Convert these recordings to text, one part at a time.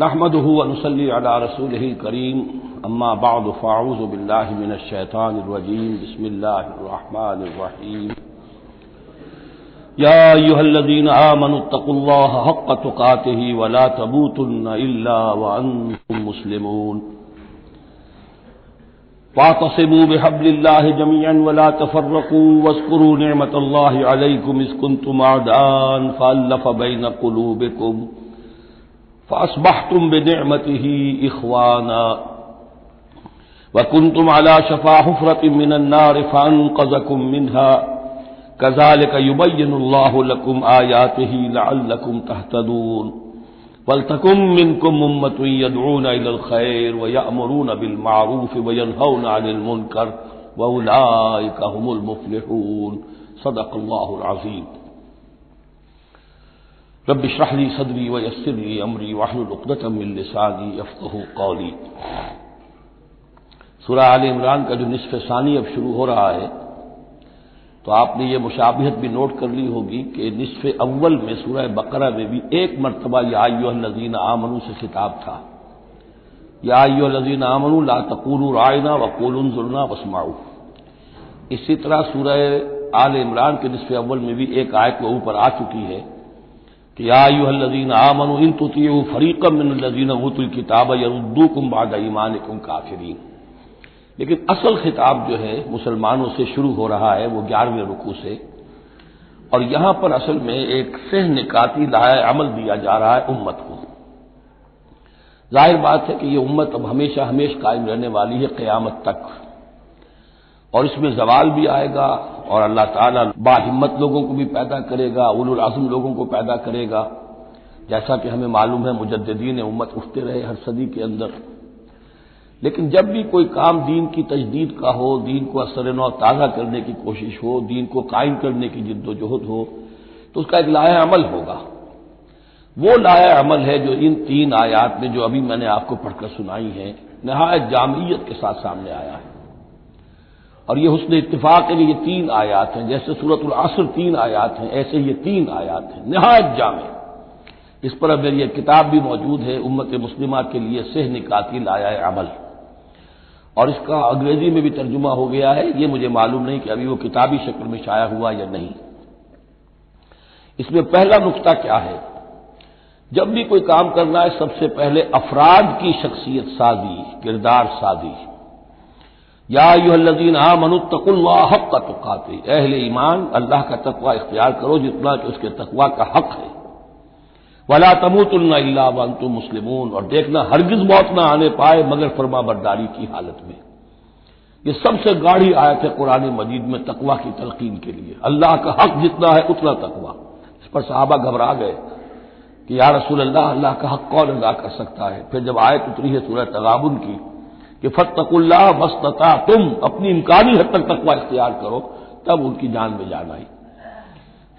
नहमदहू वनसली अला रसूल करीम अम्मा बाद फ़ाऊज़ बिल्लाशैतानरजीम बसमीम या युहल्लदीन आमनुत्तकुल्लाह हक़ तुकातिही वला तबूतुन्न इल्ला व मुस्लिमून वातसिबू बिहब्लिल्लाहि जमीअन वला तफर्रकू वस्कुरू निअमतल्लाहि अलैकुम इस कुंतुम आदान फअल्लफ़ बैन क़ुलूबिकुम फ़ासबाहतुम बेनमति ही इखवाना वकुन तुम अला शफा हफरत मिनन्नार फ़ान कज़कुम मिनहा कज़ाल युबैनल्लाकुम आयात ही लकुम तहतदून वलतकुम मिनकुम उम्मत यदून खैर व यमरून बिलमारूफ वयनहौन अनिल मुनकर व उलाइका हुमुल मुफलिहून सदक़ल्लाहुल रब शराहली सदरी व यसरली अमरी वाहलुलतमिलसानी अफ़कहू कौली। सुरा आल इमरान का जो निसफ सानी अब शुरू हो रहा है तो आपने ये मुशाबिहत भी नोट कर ली होगी कि निसफ अव्वल में सूरह बकरा में भी एक मरतबा या याजीन आमनू से खिताब था। या याजीन आमनू ला तकूल रायना वकूल जुलना वसमाऊ। इसी तरह सूरह आल इमरान के निसफ अव्वल में भी एक आयत के ऊपर आ चुकी है। कि याजीन आमन इन तुतीय फरीकम मिनजीन ऊतुल किताब यरुद्दू कुम बाद ईमान कुम काफिरीन। लेकिन असल खिताब जो है, मुसलमानों से शुरू हो रहा है, वो ग्यारहवें रुकू से। और यहाँ पर असल में एक सह निकाती लाया अमल दिया जा रहा है उम्मत को। ज़ाहिर बात है कि यह उम्मत अब हमेशा हमेश कायम रहने वाली है, क्यामत तक। और इसमें जवाल भी आएगा और अल्लाह ताला बाहिम्मत लोगों को भी पैदा करेगा उल आज़म लोगों को पैदा करेगा। जैसा कि हमें मालूम है मुजद्दीन उम्मत उठते रहे हर सदी के अंदर। लेकिन जब भी कोई काम दीन की तजदीद का हो, दीन को असर नौ ताज़ा करने की कोशिश हो, दीन को कायम करने की जिद्दोजहद हो तो उसका एक लाया अमल होगा। वो लाया अमल है जो इन तीन आयात में जो अभी मैंने आपको पढ़कर सुनाई है, नहायत जामियत के साथ सामने आया है। और ये हुसन इतफाक कि ये तीन आयात हैं, जैसे सूरत असर तीन आयात हैं, ऐसे ये तीन आयात हैं। नहायत जामे। इस पर अब मेरी किताब भी मौजूद है, उम्मत मुस्लिमा के लिए सेह निकाती लाया अमल। और इसका अंग्रेज़ी में भी तर्जुमा हो गया है, ये मुझे मालूम नहीं कि अभी वो किताबी शक्ल में शाया हुआ या नहीं। इसमें पहला नुकता क्या है? जब भी कोई काम करना है, सबसे पहले अफराद की शख्सियत साजी, किरदार साजी। या युहल्लदीन आ मनुतकुल्ला हक का तुकाते। अहल ईमान, अल्लाह का तकवा इख्तियार करो, जितना कि उसके तकवा का हक है। वला तमूतुल्ला तुम मुस्लिमून। और देखना, हरगिज मौत ना आने पाए, मगर फरमा बरदारी की हालत में। ये सबसे गाढ़ी आयत है कुरान मजीद में तकवा की तलकीन के लिए। अल्लाह का हक जितना है, उतना तकवा। इस पर साहबा घबरा गए कि, या रसूल अल्लाह अल्लाह का हक कौन अदा कर सकता है? फिर जब आयत उतरी है सूरह तगाबुन की कि फतकुल्ला मस्तता तुम अपनी इम्कानी हद तक तकवा इख्तियार करो, तब उनकी जान में जान आई।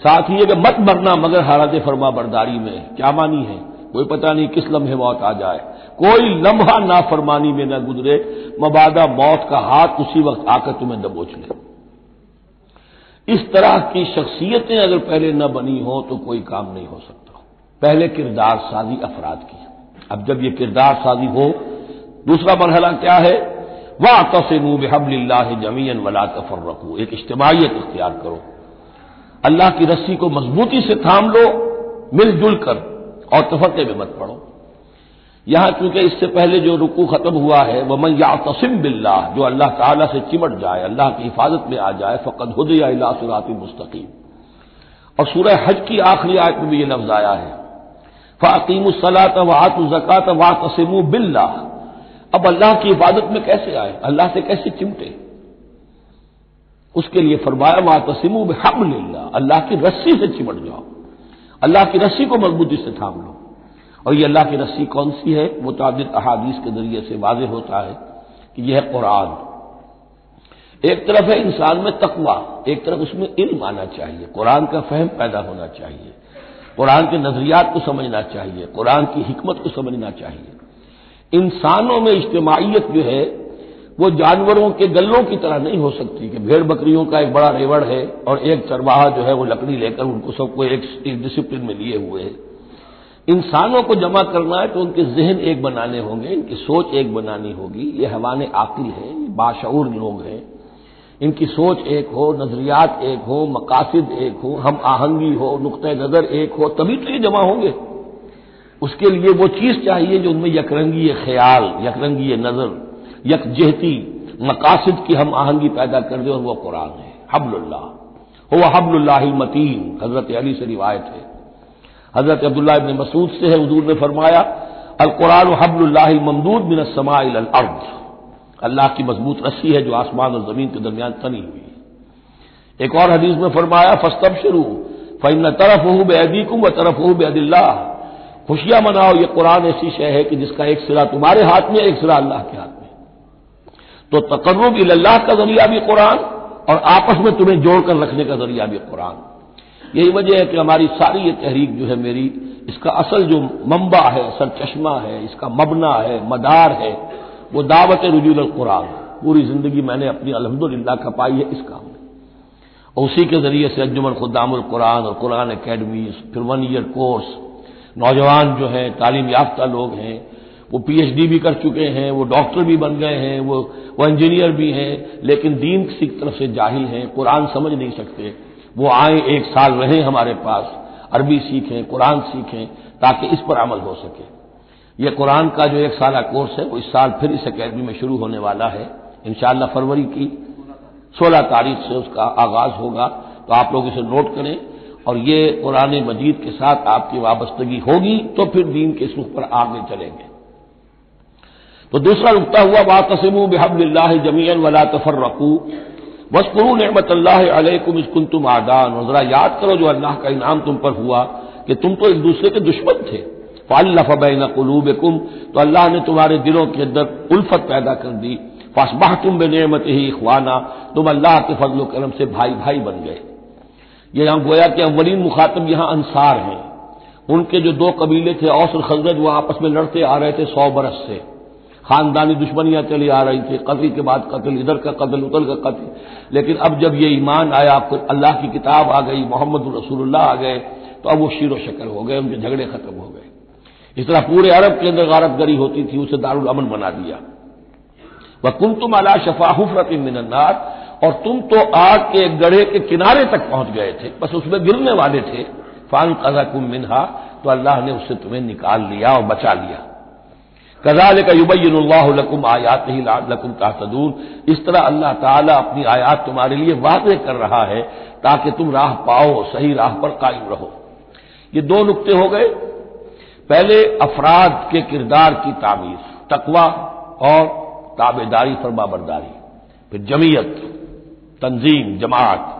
साथ ही कि मत मरना मगर हालत फरमा बरदारी में, क्या मानी है? कोई पता नहीं किस लम्हे मौत आ जाए। कोई लम्हा नाफरमानी में न गुजरे, मबादा मौत का हाथ उसी वक्त आकर तुम्हें दबोच ले। इस तरह की शख्सियतें अगर पहले न बनी हो तो कोई काम नहीं हो सकता। पहले किरदार साजी अफराद की। अब जब यह किरदार साजी हो दूसरा मरहला क्या है? वाह तसिमू बेहबल्ला ज़मीन वला तफर रखू एक इज्तमाहीत इख्तियार करो। अल्लाह की रस्सी को मजबूती से थाम लो, मिलजुल कर, और तफरके में मत पड़ो। यहाँ चूँकि इससे पहले जो रुकू खत्म हुआ है, वह मैं या तसिम बिल्ला जो अल्लाह ताला से चिमट जाए, अल्लाह की हिफाजत में आ जाए फ़कत हुद या सुराती मुस्तकीम। और सूरह हज की आखिरी आयत में भी ये लफ्ज आया है। फ़ाकीमसलात वात जक़ात वा तसिम बिल्ला अब अल्लाह की इबादत में कैसे आए? अल्लाह से कैसे चिमटे? उसके लिए फरमाया वा तसिम हबल्ला अल्लाह की रस्सी से चिमट जाओ। अल्लाह की रस्सी को मजबूती से थाम लो। और ये अल्लाह की रस्सी कौन सी है? वो ताबिद अहादीस के ज़रिए से वाज होता है कि यह है कुरान। एक तरफ़ है इंसान में तकवा, एक तरफ़ उसमें इल्म आना चाहिए। कुरान का फहम पैदा होना चाहिए। कुरान के नजरियात को समझना चाहिए। कुरान की हिकमत को समझना चाहिए। इंसानों में इज्तमाहीत जो है वो जानवरों के गलों की तरह नहीं हो सकती कि भेड़ बकरियों का एक बड़ा रेवड़ है और एक चरवाहा जो है वो लकड़ी लेकर उनको सबको एक, एक डिसिप्लिन में लिए हुए है। इंसानों को जमा करना है तो उनके जहन एक बनाने होंगे इनकी सोच एक बनानी होगी। ये हवान आकिल है बाशूर लोग हैं। इनकी सोच एक हो नजरियात एक हो मकासद एक हो हम आहंगी हो नुक़ नज़र एक हो तभी तो ये जमा होंगे। उसके लिए वो चीज़ चाहिए जो उनमें यकरंगी ख्याल यकरंगी नज़र, यकजहती मकासद की हम आहंगी पैदा कर दे और वह कुरान है। हबल्ला हो हबल्ला मतीन। हज़रत अली से रिवायत है। हज़रत अब्दुल्ला इबन मसूद से है। हजूर ने फरमाया अल कुरान हबल्ला ममदूद बिन समाइल अल्लाह की मज़बूत रस्सी है जो आसमान और ज़मीन के दरमियान तनी हुई है। एक और हदीस में फरमाया फस्तब शुरू फ़ैन तरफ़ हो बेदीकुम व तरफ़ हो बेदिल्ला खुशियाँ मनाओ, ये कुरान ऐसी शय है कि जिसका एक सिरा तुम्हारे हाथ में, एक सिरा अल्लाह के हाथ में। तो तकर्रब अल्लाह का ज़रिया भी कुरान और आपस में तुम्हें जोड़कर रखने का ज़रिया भी कुरान। यही वजह है कि हमारी सारी ये तहरीक जो है मेरी, इसका असल जो मंबा है, असल चश्मा है, इसका मबना है, मदार है, वो दावत रजूल कुरान। पूरी ज़िंदगी मैंने अपनी अलहमदिल्ला खपाई है इस काम में। और उसी के ज़रिए से अंजुमन खुदामुल कुरान और कुरान अकेडमी फिर वन ईयर कोर्स नौजवान जो हैं, तालीम याफ्ता लोग हैं, वो पीएचडी भी कर चुके हैं, वो डॉक्टर भी बन गए हैं, वो वो इंजीनियर भी हैं, लेकिन दीन की तरफ़ से जाहिल हैं, कुरान समझ नहीं सकते। वो आए एक साल रहे हमारे पास, अरबी सीखें, कुरान सीखें, ताकि इस पर अमल हो सके। ये कुरान का जो एक साल कोर्स है, वो इस साल फिर इस अकेडमी में शुरू होने वाला है। इंशाला फरवरी की सोलह तारीख से उसका आगाज़ होगा। तो आप लोग इसे नोट करें। और ये कुरान मजीद के साथ आपकी वाबस्तगी होगी तो फिर दीन के सुख पर आगे चलेंगे। तो दूसरा रुकता हुआ, वातसिमू बेहबल्ला ज़मीन वला तफर रकू वस्कुरू नमत अल्लाकुम इसकुन तुम आदान। और जरा याद करो, जो अल्लाह का इनाम तुम पर हुआ, कि तुम तो एक दूसरे के दुश्मन थे। फ़ाल्लफ़ बैन कलूब कुम तो अल्लाह ने तुम्हारे दिलों के अंदर उल्फत पैदा कर दी। फसबाह तुम बे नमत ही इखवाना, तुम अल्लाह के फजल से भाई भाई बन गए। ये यहाँ गोया कि अवलिन मुखातब यहाँ अंसार हैं। उनके जो दो कबीले थे, औस और खजरत वो आपस में लड़ते आ रहे थे सौ बरस से। खानदानी दुश्मनियाँ चली आ रही थी, कत्ल के बाद कत्ल, इधर का कत्ल, उधर का कत्ल। लेकिन अब जब ये ईमान आया, आपको अल्लाह की किताब आ गई, मोहम्मद रसूलुल्लाह आ गए तो अब वो शीर शक्ल हो गए, उनके झगड़े खत्म हो गए। इस तरह पूरे अरब के अंदर गारत गरी होती थी, उसे दारुल अमन बना दिया। वह कुम तुम अला शफा हुफरत और तुम तो आग के गढ़े के किनारे तक पहुँच गए थे। बस उसमें गिरने वाले थे। फान कजा कुम मिनहा तो अल्लाह ने उससे तुम्हें निकाल लिया और बचा लिया। कजाल का युबैनकुम आयात ही लकुम तासदून इस तरह अल्लाह ताला अपनी आयात तुम्हारे लिए वादे कर रहा है, ताकि तुम राह पाओ, सही राह पर कायम रहो। ये दो नुकते हो गए। पहले, अफराद के किरदार की तामीर, तकवा और ताबेदारी फरमाबरदारी। फिर जमीयत। तंजीम, जमात।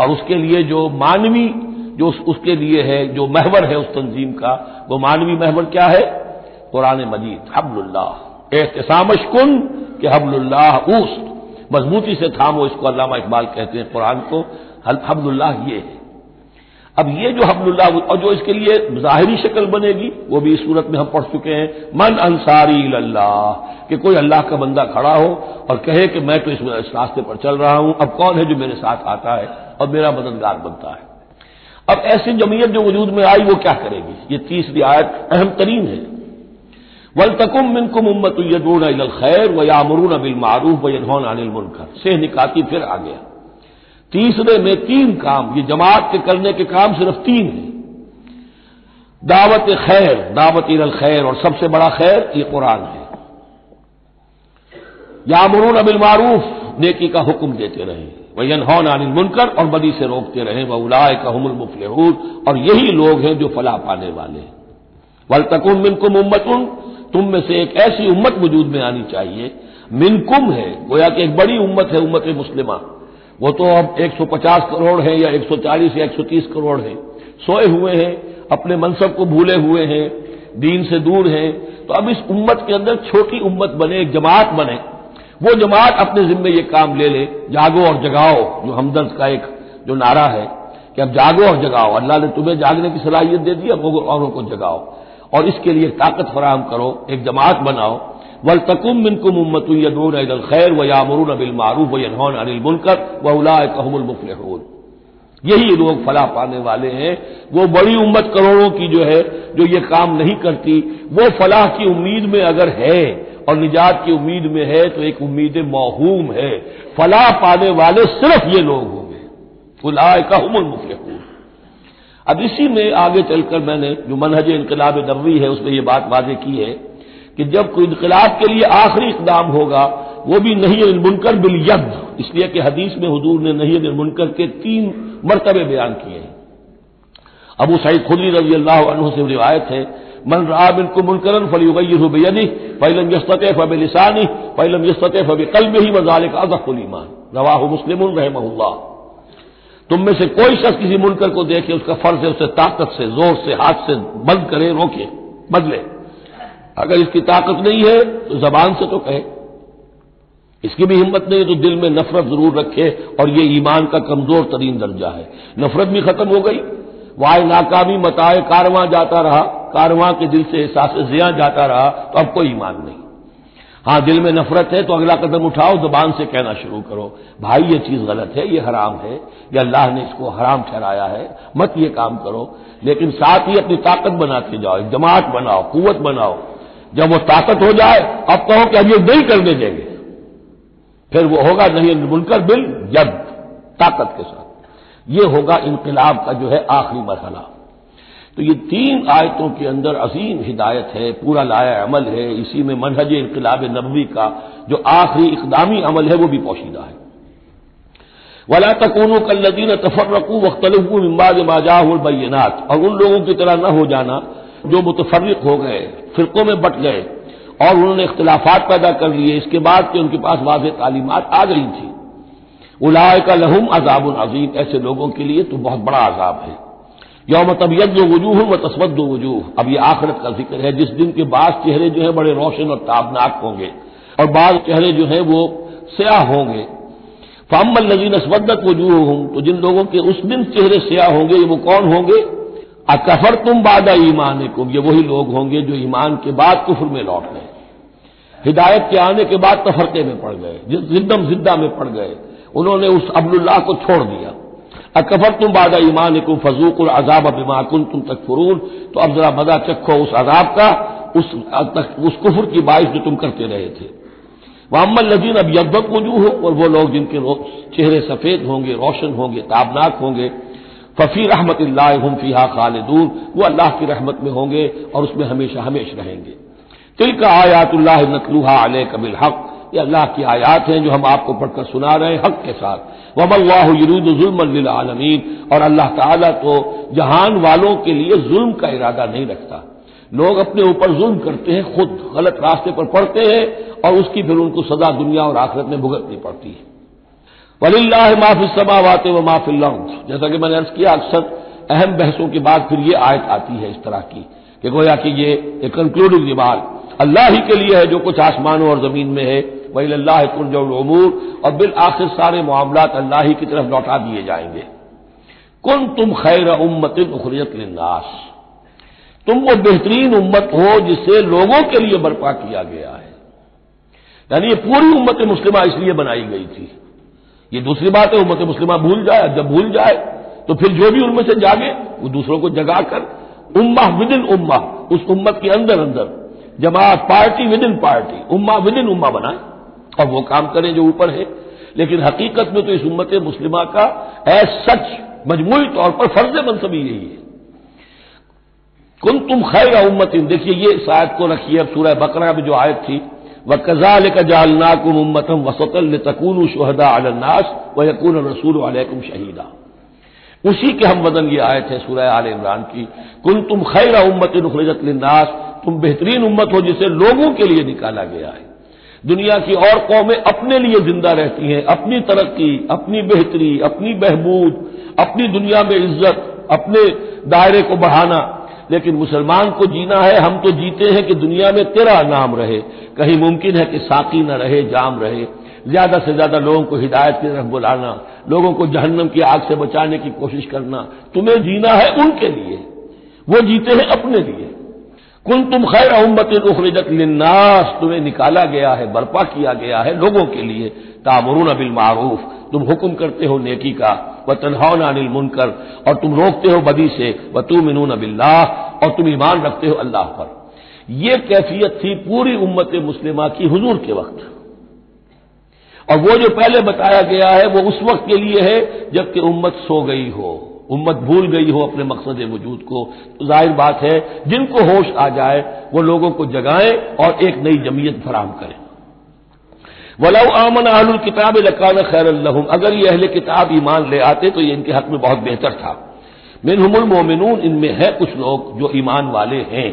और उसके लिए जो मानवी, जो उसके लिए है, जो महवर है उस तंजीम का, वो मानवी महवर क्या है? कुरान मजीद हबल्लाह एहतसामश कुन के हबल्लाह उस मजबूती से थामो इसको अलामा इकबाल कहते हैं कुरान को। हबल्लाह ये है। अब ये जो हबल्लाह और जो इसके लिए जाहिरी शक्ल बनेगी वो भी इस सूरत में हम पढ़ चुके हैं। मन अंसारी अल्लाह कि कोई अल्लाह का बंदा खड़ा हो और कहे कि मैं तो इस, इस रास्ते पर चल रहा हूँ अब कौन है जो मेरे साथ आता है और मेरा मददगार बनता है? अब ऐसी जमीयत जो वजूद में आई वो क्या करेगी? ये तीसरी आयत अहम तरीन है। वल तकुम मिनकुम उम्मत यदून खैर व यामरून बिल मारूफ व यदौन अनिल मुनकर। से निकाती फिर आ गया तीसरे में तीन काम, ये जमात के करने के काम सिर्फ़ तीन है। दावत खैर, दावत इल खैर, और सबसे बड़ा खैर ये कुरान है। यामरून अबिल मारूफ, नेकी का हुक्म देते रहे। वयन हौन अनिल मुनकर, और बदी से रोकते रहे। वह उलाय का हमल मुफलहून, और यही लोग हैं जो फलाह पाने वाले वल तकुम मिनकुम उम्मतुन, तुम में से एक ऐसी उम्मत वजूद में आनी चाहिए। मिनकुम है, गोया कि एक बड़ी उम्मत है, उम्मत मुस्लिमा। वो तो अब 150 करोड़ है या 140 या 130 करोड़ है। सोए हुए हैं, अपने मनसब को भूले हुए हैं, दीन से दूर हैं। तो अब इस उम्मत के अंदर छोटी उम्मत बने, एक जमात बने। वो जमात अपने जिम्मे ये काम ले ले, जागो और जगाओ, जो हमदर्द का एक, जो नारा है, कि अब जागो और जगाओ। अल्लाह ने तुम्हें जागने की सलाहियत दे दी, अब औरों को जगाओ। और इसके लिए ताकत फराहम करो, एक जमात बनाओ। वल तकुम मिनकुम उम्मत यदून खैर व यामरून अबिल मारूफ व अनिल मुनकर व उलाए कहमुल मुफलहून। यही लोग फला पाने वाले हैं। वो बड़ी उम्मत करोड़ों की जो है, जो ये काम नहीं करती, वो फलाह की उम्मीद में अगर है और निजात की उम्मीद में है तो एक उम्मीद मौहूम है। फलाह पाने वाले सिर्फ़ ये लोग होंगे। फुलाए का उमुल मुफलहून। अब इसी में आगे चलकर मैंने जो मनहज इनकलाब नबी है, उसमें यह बात वाजे की है कि जब कोई इनकलाब के लिए आखिरी इकदाम होगा, वो भी नहीं मुनकर बिल यद। इसलिए कि हदीस में हजूर ने नहीं मुनकर के तीन मरतबे बयान किए हैं। अबू सईद खुदी रज़ी अल्लाह से रिवायत है, मन रहा बिनको मुनकरन फली उगैर बेयदी फैलम यस्तत फब लिसानी फैलम यस्तत फब कल में ही वजाल का अजफुल ईमान रवाह मुस्लिम रहमल्ला तुम में से कोई शख्स किसी मुनकर को देखे, उसका फ़र्ज़ है उसे ताकत से, ज़ोर से, हाथ से बंद करे, रोके, बदले। अगर इसकी ताकत नहीं है तो जबान से तो कहे। इसकी भी हिम्मत नहीं है तो दिल में नफरत ज़रूर रखे और ये ईमान का कमज़ोर तरीन दर्जा है। नफरत भी खत्म हो गई। वाय नाकामी, मताए कारवां जाता रहा। कारवां के दिल से एहसास, जिया जाता रहा तो अब कोई ईमान नहीं। हाँ दिल में नफरत है तो अगला कदम उठाओ, जबान से कहना शुरू करो। भाई, ये चीज़ गलत है, ये हराम है, या अल्लाह ने इसको हराम ठहराया है। मत ये काम करो। लेकिन साथ ही अपनी ताकत बनाते जाओ जमात बनाओ कुत बनाओ। जब वो ताकत हो जाए, अब कहो कि अब ये नहीं करने देंगे। फिर वो होगा नहीं, मुनकर बिल जब ताकत के साथ। ये होगा इनकलाब का जो है आखिरी मरहला। तो ये तीन आयतों के अंदर अजीम हिदायत है, पूरा लाया अमल है। इसी में मनहज इनकलाब नबी का जो आखिरी इकदामी अमल है, वो भी पोशीदा है। वला तकून कल्लदीन तफर्रकू वख्तलफू इम्बाज माजाबैनात और उन लोगों की तरह न हो जाना जो मुतफर्रक हो गए, फिरकों में बट गए, और उन्होंने इख्तलाफात पैदा कर लिए, इसके बाद कि उनके पास वाज तालीमत आ गई थी। उलाय का लहुम अजाब अजीम, ऐसे लोगों के लिए तो बहुत बड़ा अजाब है। यौम तबियत वजूह व तस्वद वजूह। अब ये आखिरत का ज़िक्र है, जिस दिन के बाद चेहरे जो है बड़े रोशन और ताबनाक होंगे, और बाद चेहरे जो है वो स्याह होंगे। फामल नजीन असवदत वजूह हूँ तो जिन लोगों के उस दिन चेहरे स्याह होंगे वो कौन होंगे? अकफर तुम बादा ईमान को ये वही लोग होंगे जो ईमान के बाद कुफर में लौट गए। हिदायत के आने के बाद तफरके में पड़ गए जिद्दम जिद्दा में पड़ गए। उन्होंने उस अब्दुल्लाह को छोड़ दिया। अकफर तुम बादा ईमान को फजूक अजाब बिमाकुन तुम तक फरून तो अब जरा मदा चखो उस अजाब का, उस उस कुफर की बाइश जो तुम करते रहे थे। वामल नजीन अब यकबक वज़ू हो और वो लोग जिनके चेहरे सफ़ेद होंगे, रोशन होंगे, ताबनाक होंगे फफी रहमत हम फ़िहा खालिदून। वो अल्लाह की रहमत में होंगे और उसमें हमेशा हमेश रहेंगे। तिल का आयातुल्लाह नतलूहा अल कबिल हक ये अल्लाह की आयात हैं जो हम आपको पढ़कर सुना रहे हैं हक के साथ। वमल्लाह यरूद जुल्म आलमीन। और अल्लाह ताला तो जहान वालों के लिए जुल्म का इरादा नहीं रखता। लोग अपने ऊपर जुल्म करते हैं, खुद गलत रास्ते पर पड़ते हैं और उसकी फिर उनको सदा दुनिया और आखिरत में भुगतनी पड़ती है। वलील्ला माफिल समावात व माफिल जैसा कि मैंने अर्ज़ किया अक्सर अहम बहसों के बाद फिर ये आयत आती है इस तरह की कि गोया कि ये एक कंक्लूडिंग रिमाल अल्लाह ही के लिए है जो कुछ आसमानों और ज़मीन में है। वही अल्लाह कुरजमूर और बिल आखिर सारे मामला अल्लाह ही की तरफ़ लौटा दिए जाएँगे। कुन तुम खैर उम्मत उखरियत लिन्नास। तुम वो बेहतरीन उम्मत हो जिसे लोगों के लिए बर्पा किया गया है। यानी ये पूरी उम्मत मुस्लिमा इसलिए बनाई गई थी। ये दूसरी बात है, उम्मत मुस्लिमा भूल जाए, जब भूल जाए तो फिर जो भी उनमें से जागे, वो दूसरों को जगाकर उम्मा विद इन उम्मा उस उम्मत के अंदर अंदर, जमात पार्टी विद इन पार्टी उम्मा विद इन उम्मा बनाए, और वो काम करें जो ऊपर है। लेकिन हकीकत में तो इस उम्मत मुस्लिमा का ए सच मजमूरी तौर पर फ़र्ज़ मनसबी यही है। कुन तुम खैर उम्मतिन, देखिए ये आयत को रखिए, अब सूरह बकरा में जो आयत थी व कजाल का जालनाकुम उम्मतम वसतल तकून शहदा अलन्नास व यकून रसूल अलैकुम शहीदा उसी के हम वज़न ये आयत है सूरह आल इमरान की कुन तुम खैर उम्मत उखरजत लिन्नास तुम बेहतरीन उम्मत हो जिसे लोगों के लिए निकाला गया है दुनिया की और कौमें अपने लिए ज़िंदा रहती हैं अपनी तरक्की अपनी बेहतरी अपनी बहबूद अपनी दुनिया में इज़्ज़त अपने दायरे को बढ़ाना लेकिन मुसलमान को जीना है, हम तो जीते हैं कि दुनिया में तेरा नाम रहे। कहीं मुमकिन है कि साकी न रहे, जाम रहे। ज़्यादा से ज़्यादा लोगों को हिदायत की तरफ़ बुलाना, लोगों को जहन्नम की आग से बचाने की कोशिश करना, तुम्हें जीना है उनके लिए। वो जीते हैं अपने लिए। कुल तुम खैर उम्मत उखरजत लिन्नास। तुम्हें निकाला गया है, बर्पा किया गया है लोगों के लिए। तामरून बिल मारूफ। तुम हुक्म करते हो नेकी का, व तनहाउन अनिल मुनकर। और तुम रोकते हो बदी से, व तू मिनून बिल्लाह। और तुम ईमान रखते हो अल्लाह पर। यह कैफियत थी पूरी उम्मत मुस्लिमा की हुजूर के वक्त। और वो जो पहले बताया गया है, वो उस वक्त के लिए है, जबकि उम्मत सो गई हो। उम्मत भूल गई हो अपने मकसद वजूद को। तो ज़ाहिर बात है, जिनको होश आ जाए, वो लोगों को जगाएँ और एक नई जमीयत फराम करें। वलाउ आमन आहलुल किताब लकान खैर अगर ये अहले किताब ईमान ले आते तो ये इनके हक में बहुत बेहतर था। मिन मिनहुमुल मोमिनून, इनमें है कुछ लोग जो ईमान वाले हैं।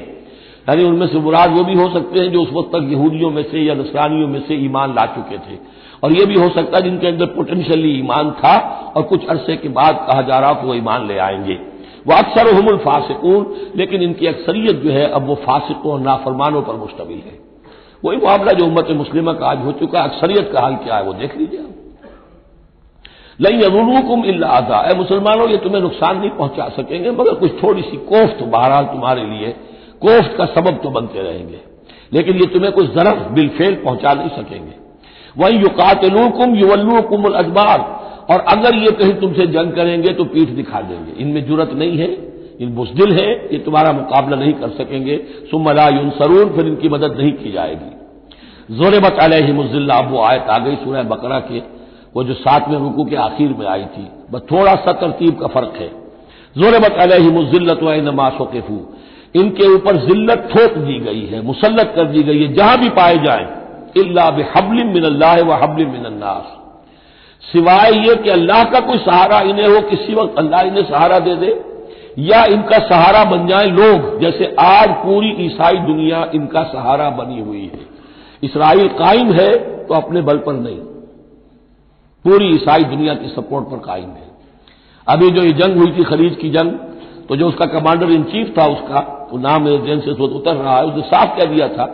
यानी उनमें से मुराद वो भी हो सकते हैं जो उस वक्त तक यहूदियों में से या नसरानियों में से ईमान ला चुके थे। और ये भी हो सकता है जिनके अंदर पोटेंशियली ईमान था और कुछ अरसे के बाद कहा जा रहा कि वो ईमान ले आएँगे। वह अक्सर हमल फासिकून, लेकिन इनकी अक्सरियत जो है अब वो फासिकों और नाफरमानों पर मुश्तमिल है। वही मामला जो उम्मत मुस्लिम का आज हो चुका है, अक्सरियत का हाल क्या है वो देख लीजिए लई अरूकुम इल्लाजा ए मुसलमानों, ये तुम्हें नुकसान नहीं पहुँचा सकेंगे, मगर कुछ थोड़ी सी कोफ्त बहरहाल तुम्हारे लिए। कोफ्त का सबब तो बनते रहेंगे। लेकिन ये तुम्हें कुछ जरफ बिलफेल पहुँचा नहीं सकेंगे। वही युकातलूकुम युवल्लूकुम अजबार। और अगर ये कहीं तुमसे जंग करेंगे तो पीठ दिखा देंगे। इनमें ज़रूरत नहीं है, इन बुजदिल है, ये तुम्हारा मुकाबला नहीं कर सकेंगे। सुमला यून सरून फिर इनकी मदद नहीं की जाएगी। ज़ोर बत अब वो आयत आ गई सूर्य बकरा के। वो जो सातवें रुकू के आखिर में आई थी। बस थोड़ा सा तरतीब का फ़र्क है। ज़ोर बत के फू इनके ऊपर जिल्लत थोप दी गई है मुसलत कर दी गई है, जहाँ भी पाए जाए। इल्ला बेहबलिम मिनल्ला व हबलिम मिनन्नास सिवाय ये कि अल्लाह का कोई सहारा इन्हें हो, किसी वक्त अल्लाह इन्हें सहारा दे दे, या इनका सहारा बन जाए लोग, जैसे आज पूरी ईसाई दुनिया इनका सहारा बनी हुई है। इसराइल कायम है तो अपने बल पर नहीं। पूरी ईसाई दुनिया की सपोर्ट पर कायम है। अभी जो ये जंग हुई थी खलीज की जंग तो जो उसका कमांडर इन चीफ था, उसका वो नाम जेल से उतर रहा है, उसने साफ़ कह दिया था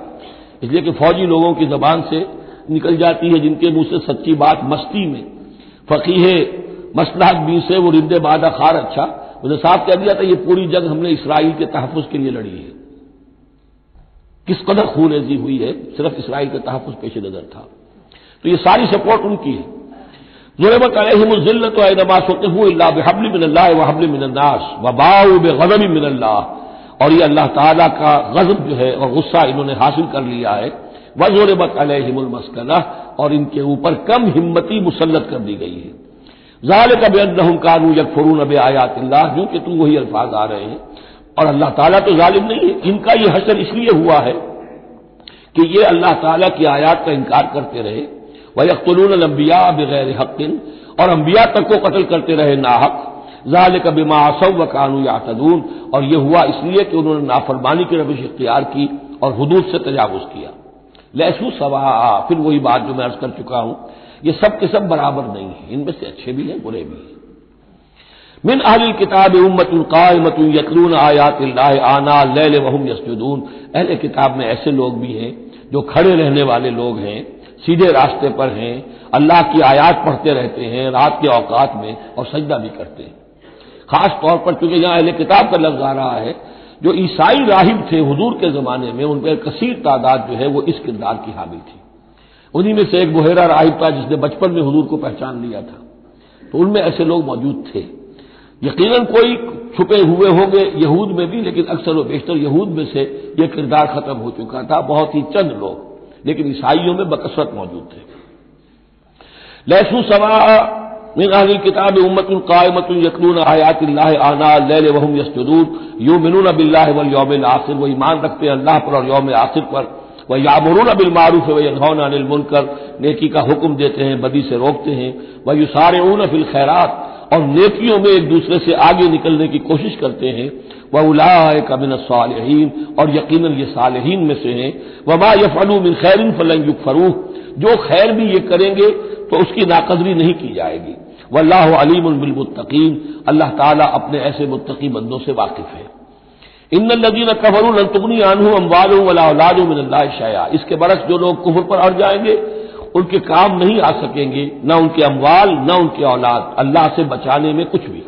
इसलिए कि फौजी लोगों की जबान से निकल जाती है, जिनके मुँह से सच्ची बात मस्ती में। फकीह मसलाहत भी से वो रिंदे बादा खार अच्छा। उसने साफ़ कह दिया था, ये पूरी जंग हमने इसराइल के तहफ़ के लिए लड़ी है। किस कदर खून ऐसी हुई है, सिर्फ़ इसराइल का तहफ़ पेश नज़र था। तो ये सारी सपोर्ट उनकी है। जुरबत अलहमजिल्लत हबली मिनल्ला व हबली मिनन्नास व बाऊ बेगजमी मिनल्ला और ये अल्लाह ताला का गजब जो है और गुस्सा इन्होंने हासिल कर लिया है। व जोरबत अलहमुलमस्कना और इनके ऊपर कम हिम्मती मुसलत कर दी गई है। जाल का बेन कानू यकफरून अब आयात जो कि तुम वही अल्फाज आ रहे हैं। और अल्लाह ताला तो जालिम नहीं है। इनका यह हसर इसलिए हुआ है कि ये अल्लाह ताला की आयात का इनकार करते रहे। वह यकतलून अम्बिया बगैर हकिन और अम्बिया तक को कत्ल करते रहे नाहक। जाल का बिमा असव व कानू यातदून। और यह हुआ इसलिए कि उन्होंने नाफरमानी की रविश इख्तियार की और हदूद से तजावुज किया। लहसू सवा, फिर वही बात जो मैं अर्ज़ कर चुका हूँ, ये सब के सब बराबर नहीं है, इनमें से अच्छे भी हैं, बुरे भी हैं। मिन अहल किताब उम्मत कायमत यतलून आयात आना लैल वहम यसजुदून। अहल किताब में ऐसे लोग भी हैं, जो खड़े रहने वाले लोग हैं, सीधे रास्ते पर हैं, अल्लाह की आयात पढ़ते रहते हैं, रात के औकात में और सजदा भी करते हैं। खास तौर पर चूँकि यहाँ अहल किताब का लफ्ज आ रहा है, जो ईसाई राहिब थे हजूर के जमाने में उन पर कसीर तादाद जो है वो इस किरदार की हामिल थी। उन्हीं में से एक बुहेरा राहिब था जिसने बचपन में हजूर को पहचान लिया था। तो उनमें ऐसे लोग मौजूद थे। यकीनन कोई छुपे हुए होंगे यहूद में भी, लेकिन अक्सर व बेशतर यहूद में से यह किरदार खत्म हो चुका था। बहुत ही चंद लोग, लेकिन ईसाइयों में बकसरत मौजूद थे। लहसू सवा मिन अहल किताब उम्मतुल कायमतुल यतलून आयातिल्लाह आना लैल वहुम यस्जुदून युमिनून बिल्लाहि वल यौमिल आखिर वो ईमान रखते हैं अल्लाह पर और यौम आखिर पर वह यामुरून बिल व यनहौन अनिल मुनकर नेकी का हुक्म देते हैं बदी से रोकते हैं वह यू युसारऊन फिल खैरात और नेकियों में एक दूसरे से आगे निकलने की कोशिश करते हैं वह उलाए कमिन सालहीन और यकीन ये सालहीन में से हैं वमा यफलू मिन खैरिन फलन युगफरूह जो खैर भी ये करेंगे तो उसकी नाकदरी नहीं की जाएगी। वल्लाह अलीम बिलमुत्तकीन अल्लाह ताला अपने ऐसे मुत्तकी बंदों से वाकिफ है। इन लदीन कफरू तुगनी आनू अम्बालू वला औलादू मिनल्ला शया इसके बरस जो लोग कुफर पर अड़ जाएँगे, उनके काम नहीं आ सकेंगे, न उनके अमवाल, न उनके औलाद। अल्लाह से बचाने में कुछ भी।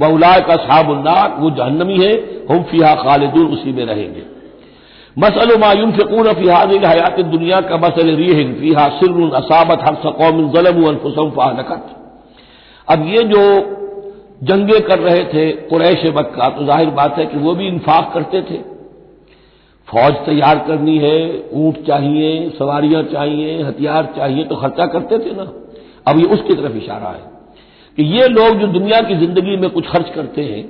वह उलाय का साहबुल्लार वो जहन्नमी है, हम फिहा खालिदून उसी में रहेंगे। मसल मायून फ़िकून फ़िहाद हयात दुनिया का मसल रीहिन फ़िहा सिर असाबत हर सकौम जलम अनफुसम फ़ाहलकत अब ये जो जंगे कर रहे थे कुरैश मक्का तो ज़ाहिर बात है कि वो भी इंफाक करते थे। फौज तैयार करनी है, ऊँट चाहिए, सवारियाँ चाहिए, हथियार चाहिए तो खर्चा करते थे ना। अब ये उसकी तरफ़ इशारा है कि ये लोग जो दुनिया की ज़िंदगी में कुछ खर्च करते हैं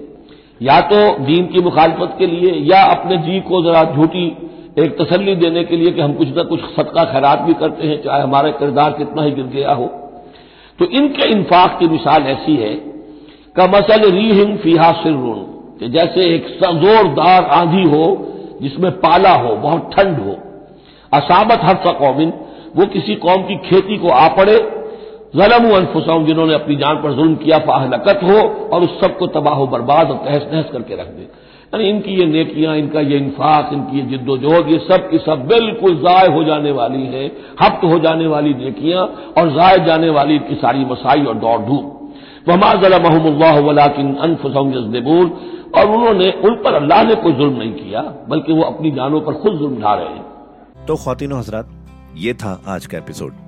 या तो दीन की मुखालफत के लिए या अपने जी को जरा झूठी एक तसल्ली देने के लिए कि हम कुछ ना कुछ सदका खैरात भी करते हैं, चाहे हमारा किरदार कितना ही गिर गया हो। तो इनके इंफाक की मिसाल ऐसी है, का मसल रीहिंग फीहा सिर्रुन कि जैसे एक जोरदार आंधी हो, जिसमें पाला हो, बहुत ठंड हो। असाबत हर सा कौमिन, वो किसी कौम की खेती को आ पड़े जलम अनफुसम जिन्होंने अपनी जान पर जुल्म किया फाहलकत हो, और उस सबको तबाह बर्बाद और तहस नहस करके रख दे। यानी इनकी ये नेकियाँ, इनका ये इंफाक इनकी ये जिद्दोजहद, ये सब की सब बिल्कुल जाय हो जाने वाली है, हफ्त हो जाने वाली नेकियाँ, और जाय जाने वाली इनकी सारी मसाई और दौड़ धूप वमा जला महमल्ला वलाकिन अनफुसम जजबून और उन्होंने, उन पर अल्लाह ने कोई जुल्म नहीं किया, बल्कि वो अपनी जानों पर खुद जुल्म ढा रहे हैं। तो खातिन हजरात, ये था आज का एपिसोड।